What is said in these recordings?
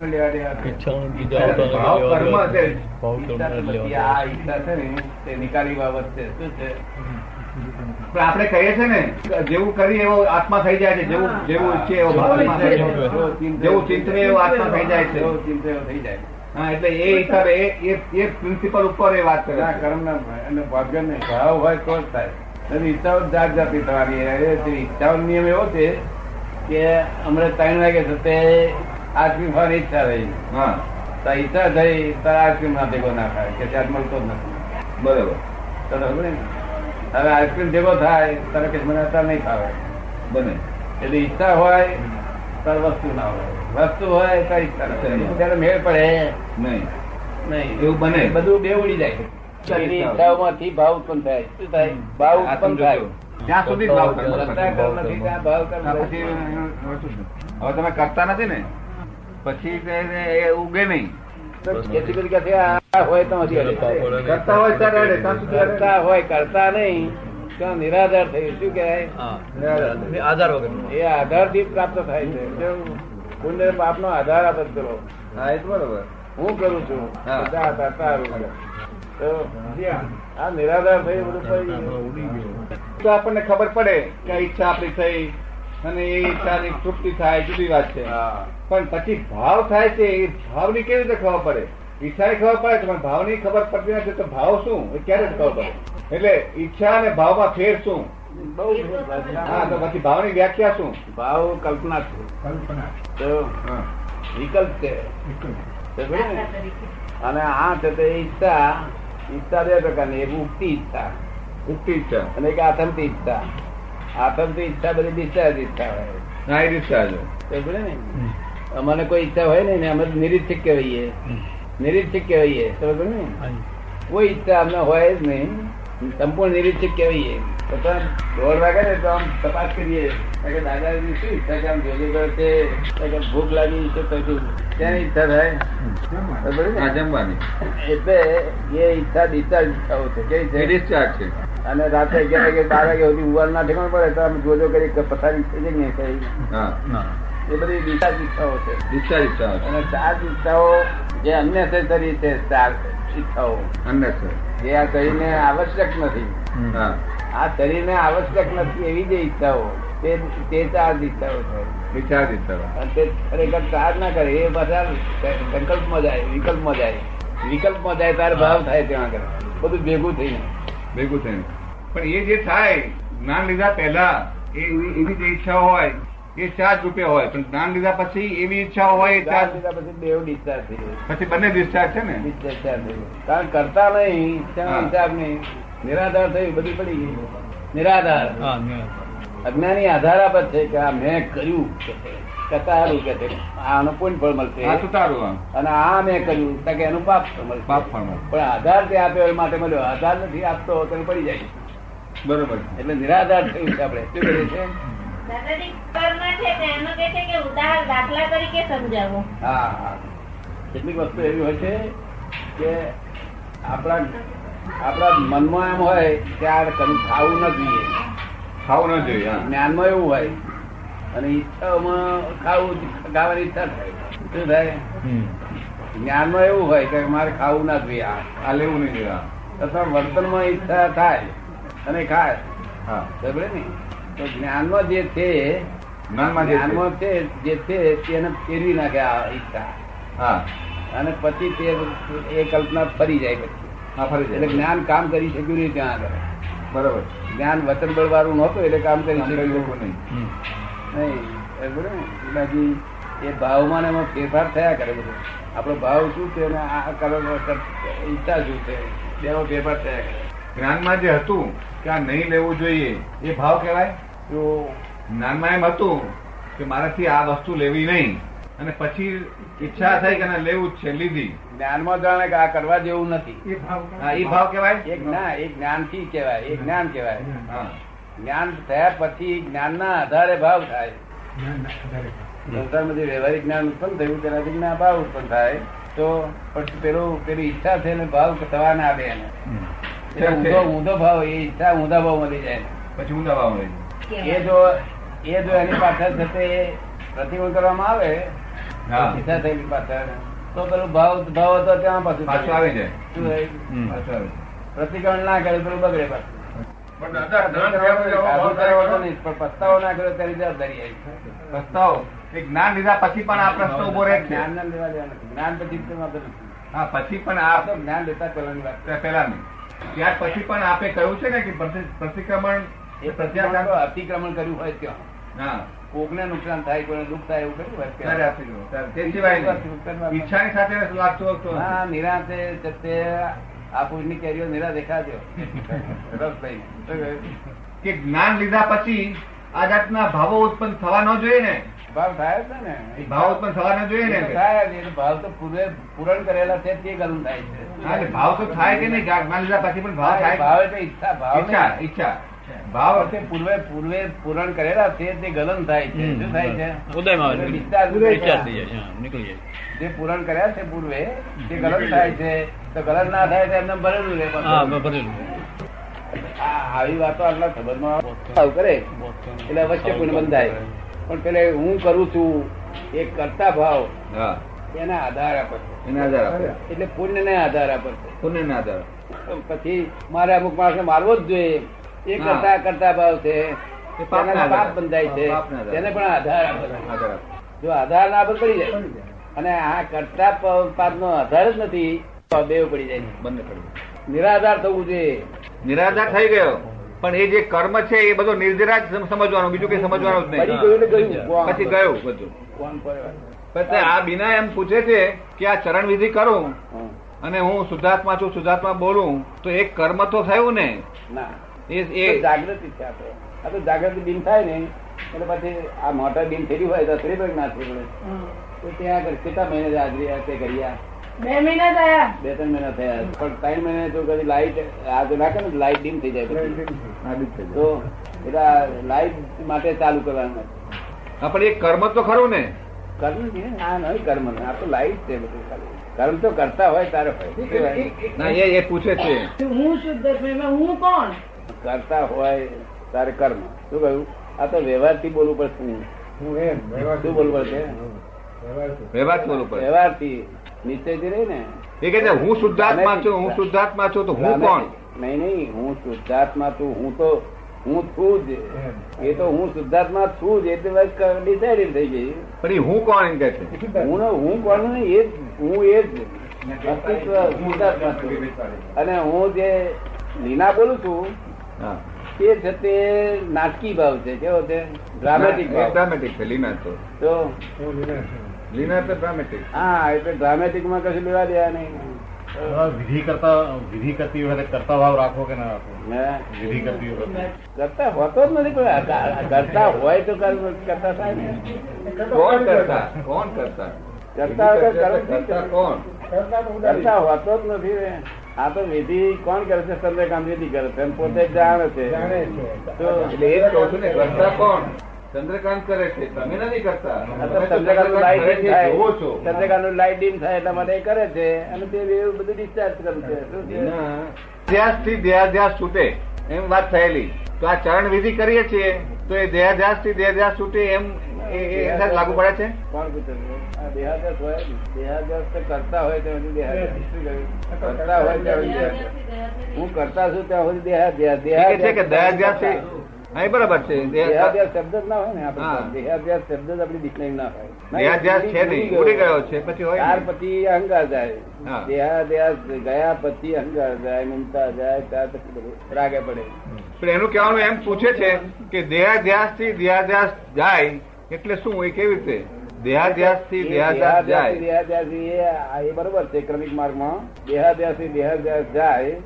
લેવા દેવા નથી. ઈચ્છાનું બીજા આવતા ભાવ લેવા કર્મ દેવા છે. નથી. ભાવ કર્મ ઈચ્છા તો લેવા પછી દેવા આ ઈચ્છા છે ને તે નિકાલી બાબત છે શું છે પણ આપણે કહીએ છે ને જેવું કરીએ એવો આત્મા થઈ જાય છે જેવું જેવું ઈચ્છે એવો. જેવું ચિંતવે એવો આત્મા થઈ જાય છે ચિંતવે ચિંતે થઈ જાય હા એટલે એ હિસાબે એ પ્રિન્સિપલ ઉપર એ વાત કરે કર્મ ના અને ભાગ્ય ને ભાવ હોય તો જ થાય ઈચ્છાઓ જાત જાતિ થવાની ઈચ્છાઓ નિયમ એવો છે કે હમણાં ત્રણ વાગે છે તે આઈસ્ક્રીમ ખાવાની ઈચ્છા થઈ. હા. તો ઈચ્છા થઈ તારે આઈસ્ક્રીમ ના ભેગો ના ખાય કે ત્યાં મળતો જ નથી. બરોબર. તો ખબર ને? હવે આઈસ્ક્રીમ ભેગો થાય તારે કે મને અત્યારે નહીં ખાવે બને. એટલે ઈચ્છા હોય તારે વસ્તુ ના હોય. વસ્તુ હોય તો ઈચ્છા. ત્યારે મેળ પડે. નહીં. નહીં. એવું બને. બધું બે ઉડી જાય. ઈચ્છાઓમાંથી ભાવ ઉત્પન્ન થાય. શું થાય? ભાવ ઉત્પન્ન થાય. ત્યાં સુધી ભાવ કર્મ નથી ત્યાં ભાવ કર્મ હવે તમે કરતા નથી ને? પછી એ ઉગે નહીં. કેટલી બધી કે છે, આ હોય તો હજી અડે. કરતા હોય ત્યારે અડે, ત્યાં સુધી અડે. કરતા નહીં. નિરાધાર થયું શું કહેવાય? આધાર વગર એ આધારથી પ્રાપ્ત થાય છે. પુણ્ય પાપ નો આધાર આપે છે હા એ બરોબર. હું કરું છું. તો આ નિરાધાર થયું બધું તો આપણને ખબર પડે કે ઈચ્છા આપણી થઈ અને એ ઈચ્છાની તૃપ્તિ થાય જુદી વાત છે. હા. પણ પછી ભાવ થાય છે એ ભાવની કેવી રીતે ખબર પડે? ઈચ્છાની ખબર પડે છે પણ ભાવની ખબર પડતી નથી તો ભાવ શું? એ ક્યારે ખબર પડે? એટલે ઈચ્છા અને ભાવમાં ફેર શું? હા તો પછી ભાવની વ્યાખ્યા શું? ભાવ કલ્પના છે. તો વિકલ્પ છે? અને આ છે તે ઈચ્છા ઈચ્છા બે પ્રકારની. એક ઉગતી ઈચ્છા. ઉગતી ઈચ્છા. અને એક આથમતી ઈચ્છા. આથમતી ઈચ્છા બધી ડિસ્ચાર્જ ઈચ્છા હોય. હા એ ડિસ્ચાર્જ હોય. ને? અમને કોઈ ઈચ્છા હોય ને અમે નિરીક્ષક કહેવાઈએ. નિરીક્ષક કહેવાઈએ. સમજ ને? કોઈ ઈચ્છા અમને હોય જ નહીં. સંપૂર્ણ નિરીક્ષક કહેવાઈએ. તો તો દોઢ વાગે ને તો આમ તપાસ કરીએ. કે દાદાજી શું ઈચ્છા છે? આમ જોજો કરે છે કે ભૂખ લાગી છે તો શું? ઈચ્છા થાય? જમવાની. એટલે એ ઈચ્છા ડિસ્ચાર્જ ઈચ્છાઓ છે કેવી છે? ડિસ્ચાર્જ છે. અને રાતે અગિયાર વાગે બાર વાગે સુધી ઊંઘવાનું ના ઠેકાણ પડે તો આમ જોજો કરી કે પથારી થઈ જાય ને કઈ. હા. એ બધી દિશા ઈચ્છાઓ છે. દિશા ઈચ્છા અને ચાર ઈચ્છાઓ જે અનનેસેસરી છે ચાર ઈચ્છાઓ અંદર છે જે આ શરીરને આવશ્યક નથી. આ શરીરને આવશ્યક નથી એવી જે ઈચ્છાઓ તે તે ચાર દિશાઓ છે. ડિસ્ચાર્જ ઈચ્છા તે ખરેખર ચાર ના કરે એ બધા સંકલ્પમાં જાય વિકલ્પમાં જાય. વિકલ્પમાં જાય ત્યારે ભાવ થાય ત્યાં આગળ. બધું ભેગું થઈને. ભેગું થઈને. પણ એ જે થાય જ્ઞાન લીધા પહેલા એ એવી એવી જે ઈચ્છા હોય એ ચાર્જ રૂપે હોય પણ જ્ઞાન લીધા પછી એવી ઈચ્છા હોય ચાર ચાર્જ લીધા પછી બેવ ડિસ્ચાર્જ થઈ જાય. પછી બંને ડિસ્ચાર્જ છે ને? ડિસ્ચાર્જ થઈ જાય. કારણ કરતા નહીં. હિસાબ નહીં. નિરાધાર થયું બધું પડી ગયું નિરાધાર. અજ્ઞાની આધાર આપે છે કે આ મેં કર્યું. કે છે. કરતા સારું કે છે. આનું પુણ્ય ફળ મળશે. તારું અને આ મેં કર્યું. તો કે એનું પાપ મળશે. પાપ ફળ. પણ આધાર તે આપ્યો એ માટે મળ્યો. આધાર નથી આપતો તો પડી જાય. બરોબર એટલે નિરાધાર થયું છે આપણે. શું કરીએ છીએ? દાદાજી કર્મ છે તો એમાં કે છે કે ઉદાહરણ દાખલા તરીકે સમજાવો. હા હા. કેટલીક વસ્તુ એવી હોય છે કે આપણા આપણા મનમાં એમ હોય કે આ ખાવું ન જોઈએ. ખાવું ન જોઈએ જ્ઞાનમાં એવું હોય. અને ઈચ્છાઓમાં ખાવું ખાવાની ઈચ્છા થાય. શું થાય. જ્ઞાનમાં એવું હોય કે મારે ખાવું ના જોઈએ આ. લેવું નહીં જોઈએ અથવા તથા વર્તનમાં ઈચ્છા થાય અને ખાય. હા. બરાબર ને? તો જ્ઞાનમાં જે છે જ્ઞાનમાં જે છે. જે છે તેને ફેરવી નાખે આ ઈચ્છા. હા. અને પછી તે એ કલ્પના ફરી જાય પછી. હા ફરી એટલે જ્ઞાન કામ કરી શક્યું નહીં ત્યાં આગળ. બરોબર. જ્ઞાન વચન બળ વાળું નહોતું એટલે કામ કરી શક્યું નહીં. નહીં ને? બાકી એ ભાવમાં એમાં ફેરફાર થયા કરે બધું. આપણો ભાવ શું છે અને આ કલર ઈચ્છા શું છે બેમાં ફેરફાર થયા કરે. જ્ઞાનમાં જે હતું કે આ નહીં લેવું જોઈએ એ ભાવ કહેવાય? જ્ઞાનમાં એમ હતું કે મારાથી આ વસ્તુ લેવી નહીં. અને પછી ઈચ્છા થઈ કે લેવું જ છે લીધી. જ્ઞાનમાં જાણે કે આ કરવા જેવું નથી. હા એ ભાવ કેવાય એક ના એ જ્ઞાનથી કેવાય એ જ્ઞાન કેવાય જ્ઞાન થયા પછી જ્ઞાનના આધારે ભાવ થાય. સંસારમાં જે વ્યવહારિક જ્ઞાન ઉત્પન્ન થયું તેનાથી જ્ઞાન ભાવ ઉત્પન્ન થાય. તો પછી પેલું પેલી ઈચ્છા છે ને ભાવ થવા ના આવે એને. ઊંધો ઊંધો ભાવ એ ઈચ્છા ઊંધા ભાવ મળી જાય. પછી ઊંધા ભાવ મળે એ જો એ જો એની પાછળ થશે પ્રતિકૂળ કરવામાં આવે. થયેલી પાછળ. તો પેલું ભાવ ભાવ હતો ત્યાં પાછું પાછું આવી જાય. શું થાય? પ્રતિક્રમણ ના કરે પેલું બગડે પાછું. જ્ઞાન પસ્તાવો ના કર્યો જવાબદારી આવી લીધા પછી પણ આ પ્રશ્ન ઊભો રહે જ્ઞાન ના લેવા દેવા નથી. જ્ઞાન પછી હા પછી પણ આ તો જ્ઞાન લેતા પહેલાની વાત. ત્યાર પછી પણ આપે કહ્યું છે ને કે પ્રતિક્રમણ એ પ્રત્યાઘાત અતિક્રમણ કર્યું હોય ત્યાં. હા. કોકને નુકસાન થાય કોઈને દુઃખ થાય એવું કર્યું હોય ત્યારે આપી દો. તે સિવાય ઈચ્છાની સાથે લાગતું હતું હા નિરાંતે ચત્તે આ પુરુષની કેરીઓ નિરા દેખાજો? કે જ્ઞાન લીધા પછી આ જાતના ભાવો ઉત્પન્ન થવા ન જોઈએ ને. ભાવ થાય છે ને. ભાવ ઉત્પન્ન થવા ન જોઈએ ને. થાય ભાવ તો પૂરે પૂરણ કરેલા છે તે ગરમ થાય છે. ભાવ તો થાય કે નહીં? જ્ઞાન લીધા પછી પણ ભાવ થાય. ભાવ એટલે ઈચ્છા ભાવ ઈચ્છા ઈચ્છા. ભાવ તે પૂર્વે પૂર્વે પૂરણ કરેલા છે તે ગલન થાય છે. શું થાય છે? ઉદયમાં નીકળી જાય. જે પૂરણ કર્યા છે પૂર્વે તે ગલન થાય છે. તો ગલન ના થાય તો એમને ભરેલું રહે ભરેલું. આવી વાતો આટલા સંબંધમાં કરે. એટલે અવશ્ય પુણ્ય બંધાય પણ પેલે હું કરું છું એ કરતા ભાવ એના આધાર આપે એના આધાર આપે. એટલે પુણ્ય ને આધાર આપે પુણ્યના આધાર પછી મારે અમુક માણસ મારવો જ જોઈએ. એ કરતા કરતા ભાવ છે. પાપ બંધાય છે. તેને પણ આધાર આપે જો આધાર ના આપે પડી જાય. અને આ કરતા પાપ નો આધાર જ નથી તો બેવ પડી જાય. બંને પડી નિરાધાર થવું જોઈએ. નિરાધાર થઈ ગયો. પણ એ જે કર્મ છે એ બધો નિર્જરાજ સમ- સમજવાનું બીજું કઈ સમજવાનું જ નહીં. પછી ગયું બધું. પછી આ બીના એમ પૂછે છે કે આ ચરણ વિધિ કરું અને હું શુદ્ધાત્મા છું શુદ્ધાત્મા બોલું તો એક કર્મ તો થયું ને? ના. એ જાગૃતિ છે આપણે આ તો જાગૃતિ બિન થાય ને એટલે પછી આ મોટર બિન થઈ હોય તો શ્રી ના થઈ પડે તો ત્યાં આગળ કેટલા મહિને હાજરી તે કર્યા? બે મહિના થયા. બે ત્રણ મહિના થયા. પણ ત્રણ મહિને તો કદી લાઈટ આ તો નાખે ને લાઈટ ડીમ થઈ જાય. તો એટલે લાઈટ માટે ચાલુ કરવાનું આપણે પણ એક કર્મ તો ખરું ને. કર્મ છે? ને? આ નહીં કર્મ નહીં. આ તો લાઈટ છે બધું ખાલી. કર્મ તો કરતા હોય તારે હોય. ના એ એ પૂછે છે. હું શુદ્ધ હું કોણ? કરતા હોય તારે કર્મ. શું કહ્યું? આ તો વ્યવહારથી બોલવું પડશે શું બોલવું પડશે? વ્યવહાર બોલવું પડે વ્યવહારથી. નિશ્ચયથી રહી ને? એ કે છે હું શુદ્ધાત્મા છું હું શુદ્ધાત્મા છું તો હું કોણ? નહીં નહીં હું શુદ્ધાત્મા છું હું તો હું છું જ. એ તો હું શુદ્ધાત્મા છું જ એટલે બસ ડિસાઇડેડ થઈ ગઈ. પણ હું કોણ એમ કે છે? હું ને હું કોણ નહીં એ હું એ જ. અસ્તિત્વ શુદ્ધાત્મા છું. અને હું જે લીના બોલું છું તે નાટકી ભાવ છે. કેવો છે? ડ્રામેટિક ડ્રામેટિક છે લીના તો. તો? લીના તો ડ્રામેટિક હા એટલે ડ્રામેટિકમાં કશું લેવા દેવા નહીં. વિધિ કરતા વિધિ કરતી વખતે કરતા ભાવ રાખો કે ના રાખો? વિધિ કરતી વખતે. કરતા હોતો જ નથી કોઈ કરતા હોય તો કરતા થાય ને. કોણ કરતા? કોણ કરતા? કરતા વગર કરતા. કોણ? કરતા હોતો જ નથી આ તો વિધિ કોણ કરે છે? ચંદ્રકાંત વિધિ કરે છે. એમ પોતે જાણે છે. એટલે એ કહું છું ને કરતા કોણ? ચંદ્રકાંત કરે છે. તમે નથી કરતા. આ તો તમે તો ચંદ્રકાંતનું લાઇટ ડીમ થાય છો. ચંદ્રકાંતનું લાઇટ ડીમ થાય એટલા માટે કરે છે. અને તે બધું ડિસ્ચાર્જ કરે છે. ધ્યાસ છૂટે એમ વાત થયેલી. તો આ ચરણ વિધિ કરીએ છીએ. તો એ દેહાધ્યાસથી દેહાધ્યાસ છૂટે એમ લાગુ પડે છે? કોણ પૂછે? દેહાદ્યાસ હોય દેહાદ્યાસ તો કરતા હોય દેહાદ્યાસ. કરતા હોય ત્યાં હું કરતા છું ત્યાં સુધી દેહાદ્યાસ. એ છે કે દેહાધ્યાસથી બરાબર છે. દેહાધ્યાસ શબ્દ જ ના હોય ને આપણે દેહાધ્યાસ શબ્દ જ આપણી ડિક્લેમ ના હોય. દેહાધ્યાસ છે નહીં. ઉડી ગયો છે પછી હોય ત્યાર પછી અહંકાર જાય. દેહાધ્યાસ દેહાદ્યાસ ગયા પછી અહંકાર જાય મમતા જાય ત્યાર પછી બધું રાગે પડે. પણ એનું કહેવાનું એમ પૂછે છે કે દેહાધ્યાસથી દેહાધ્યાસ જાય એટલે શું હોય કેવી રીતે? દેહાધ્યાસ દેહાધ્યાસ જાય. દેહાદ્યાસી એ બરોબર છે ક્રમિક માર્ગમાં. દેહાદ્યાસી દેહાદ્યાસ જાય.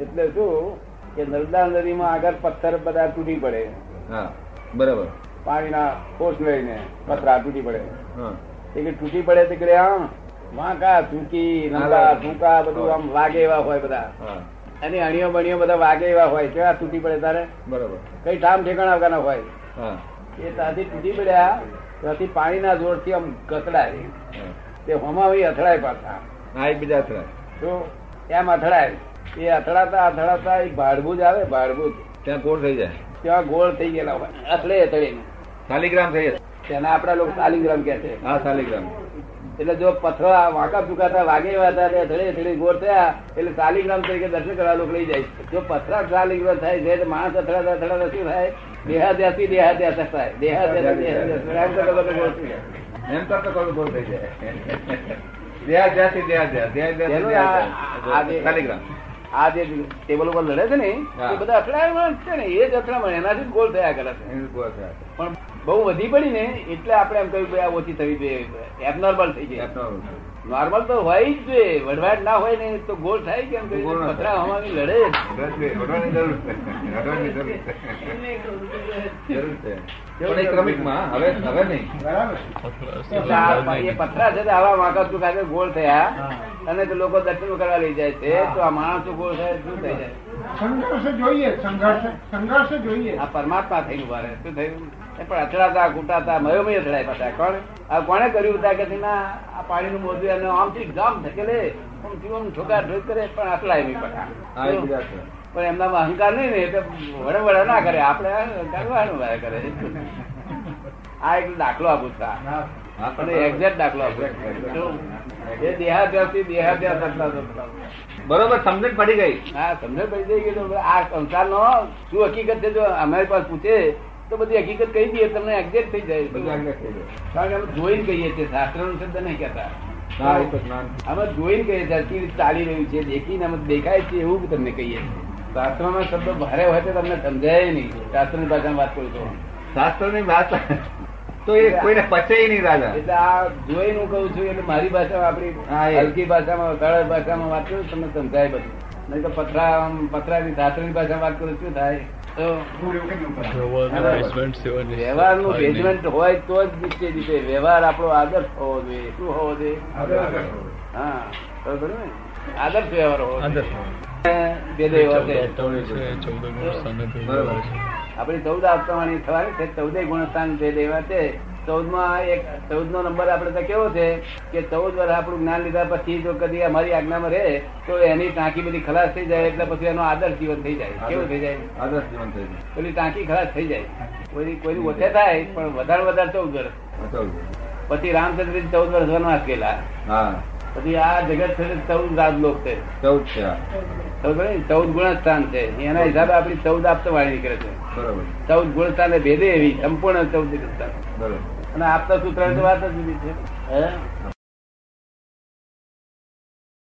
એટલે શું કે નર્મદા નદીમાં આગળ પથ્થર બધા તૂટી પડે. હા બરાબર. પાણીના કોષ લઈને પથરા તૂટી પડે. એ તૂટી પડે તે કે આમ વાંકા ચૂકી નંદા ટૂંકા બધું આમ વાગે એવા હોય બધા. એની અને અણીઓ બણીઓ બધા વાગે એવા હોય. કેવા તૂટી પડે તારે? બરોબર. કઈ ઠામ ઠેકાણા વગરના હોય. હા. એ ત્યાંથી તૂટી પડ્યા ત્યાંથી પાણીના જોરથી આમ કતડાય. તે હોમાવી અથડાય પાછા. હા એ બીજા અથડાય. તો એમ અથડાય. એ અથડાતા અથડાતા એક ભાડભૂજ આવે ભાડભૂજ. ત્યાં ગોળ થઈ જાય. ત્યાં ગોળ થઈ ગયેલા હોય. અથડે અથડીને શાલિગ્રામ થઈ જાય. તેના આપડા લોકો શાલિગ્રામ કે છે. હા શાલિગ્રામ. એટલે જો પથરો વાંકા ચુકાતા વાગે એવા હતા અથડે થડે થડે ગોળ થયા એટલે શાલિગ્રામ તરીકે દર્શન કરવા લોકો લઈ જાય જો પથરા શાલિગ્રામ થાય છે માણસ અથડાતા અથડાતા શું થાય? દેહાદ્યાસી દેહાદ્યાસ થાય. દેહાદ્યાસ એમ કરતા કરતા ગોળ થઈ જાય. આ- જે- ટેબલ ઉપર લડે છે ને. એ બધા અથડામણ છે ને એ જ અથડામણ એનાથી ગોલ થયા કરે છે. પણ બહુ વધી પડી ને એટલે આપણે એમ કહ્યું કે આ ઓછી થવી જોઈએ. એબનોર્મલ થઈ જાય. નોર્મલ તો હોય જ જોઈએ વડવાટ ના હોય ને તો ગોળ થાય કેમ કે પતરા ના થાય. પથરા હવામાં લડે જરૂર છે. વઢવાની જરૂર છે. જરૂર છે. પણ એ ક્રમિકમાં, હવે હવે નહીં. એટલે આ એ પથરા છે તે આવા વાંકા ચૂકા છે ગોળ થયા. અને તો લોકો દર્શન કરવા લઈ જાય છે. તો આ માણસો ગોળ થાય શું થઈ જાય? સંઘર્ષ જોઈએ સંઘર્ષ સંઘર્ષ જોઈએ. આ પરમાત્મા થયું મારે શું થયું? પણ અથડાતા કૂટાતા મયોમય અથડાય પાછા. કોણ? આ કોણે કર્યું હતા કે ના આ પાણીનું મોજું એને આમથી ગામ ધકેલે આમ જીવન ઠોકા ઠોક કરે પણ આટલા એવી છે. પણ એમના અહંકાર નહીં ને એટલે વડે વડે ના કરે આપણે અહંકાર વાળું કરે આ એક દાખલો આપું છું આ. એક્ઝેક્ટ દાખલો આપું? એ દેહાદ્યાસથી દેહાદ્યાસ અથડાતો અથડાતો. બરોબર સમજણ પડી ગઈ હા સમજ પડી ગઈ કે તો આ સંસારનો શું હકીકત છે જો અમારી પાસે પૂછે તો બધી હકીકત કહી દઈએ તમને એક્ઝેક્ટ થઈ જાય. કારણ કે અમે જોઈને કહીએ છીએ શાસ્ત્રનું શબ્દ નહીં કહેતા. અમે જોઈને કહીએ છીએ કેવી રીતે ચાલી રહ્યું છે દેખીને અમે દેખાય છે એવું તમને કહીએ છીએ. શાસ્ત્રમાં શબ્દ ભારે હોય તો તમને સમજાય નહીં. શાસ્ત્રની ભાષામાં વાત કરું તો. શાસ્ત્રની વાત તો એ કોઈને પચે નહીં રાજા એટલે આ જોઈને હું કહું છું એટલે મારી ભાષામાં આપણી. હલકી ભાષામાં સરળ ભાષામાં વાત કરું તમને સમજાય બધું. નહીં તો પથરા પથરાની ની ભાષામાં વાત કરું શું થાય. તો વ્યવહારનું બેઝમેન્ટ હોય તો જ નીચે જીતે વ્યવહાર આપણો આદર્શ હોવો જોઈએ. શું હોવો જોઈએ? હા બરોબર ને? આદર્શ વ્યવહાર હોવો. આપણી ચૌદ આપવાની થવાની છે ચૌદે ગુણસ્થાન ભેદ એવા છે ચૌદમાં એક ચૌદ નો નંબર આપડે તો કેવો છે કે ચૌદ વર્ષ આપણું જ્ઞાન લીધા પછી જો કદી અમારી આજ્ઞામાં રહે તો એની ટાંકી બધી ખલાસ થઈ જાય એટલે પછી એનો આદર્શ જીવન થઈ જાય. કેવું થઈ જાય? આદર્શ જીવન થઈ જાય. પેલી ટાંકી ખલાસ થઈ જાય. કોઈ કોઈ ઓછે થાય પણ વધારે વધારે ચૌદ વર્ષ પછી રામચંદ્ર ચૌદ વર્ષ વનવાસ ગયેલા પછી આ જગત છે ચૌદ રાજલોક છે. ચૌદ છે ચૌદ ગુણસ્થાન છે. એના હિસાબે આપણી ચૌદ આપતો વાળી નીકળે છે. બરોબર. ચૌદ ગુણસ્થાન ભેદે એવી સંપૂર્ણ ચૌદ ગુણસ્થાન. બરોબર. અને આપતા સૂત્ર વાત જ જુદી છે?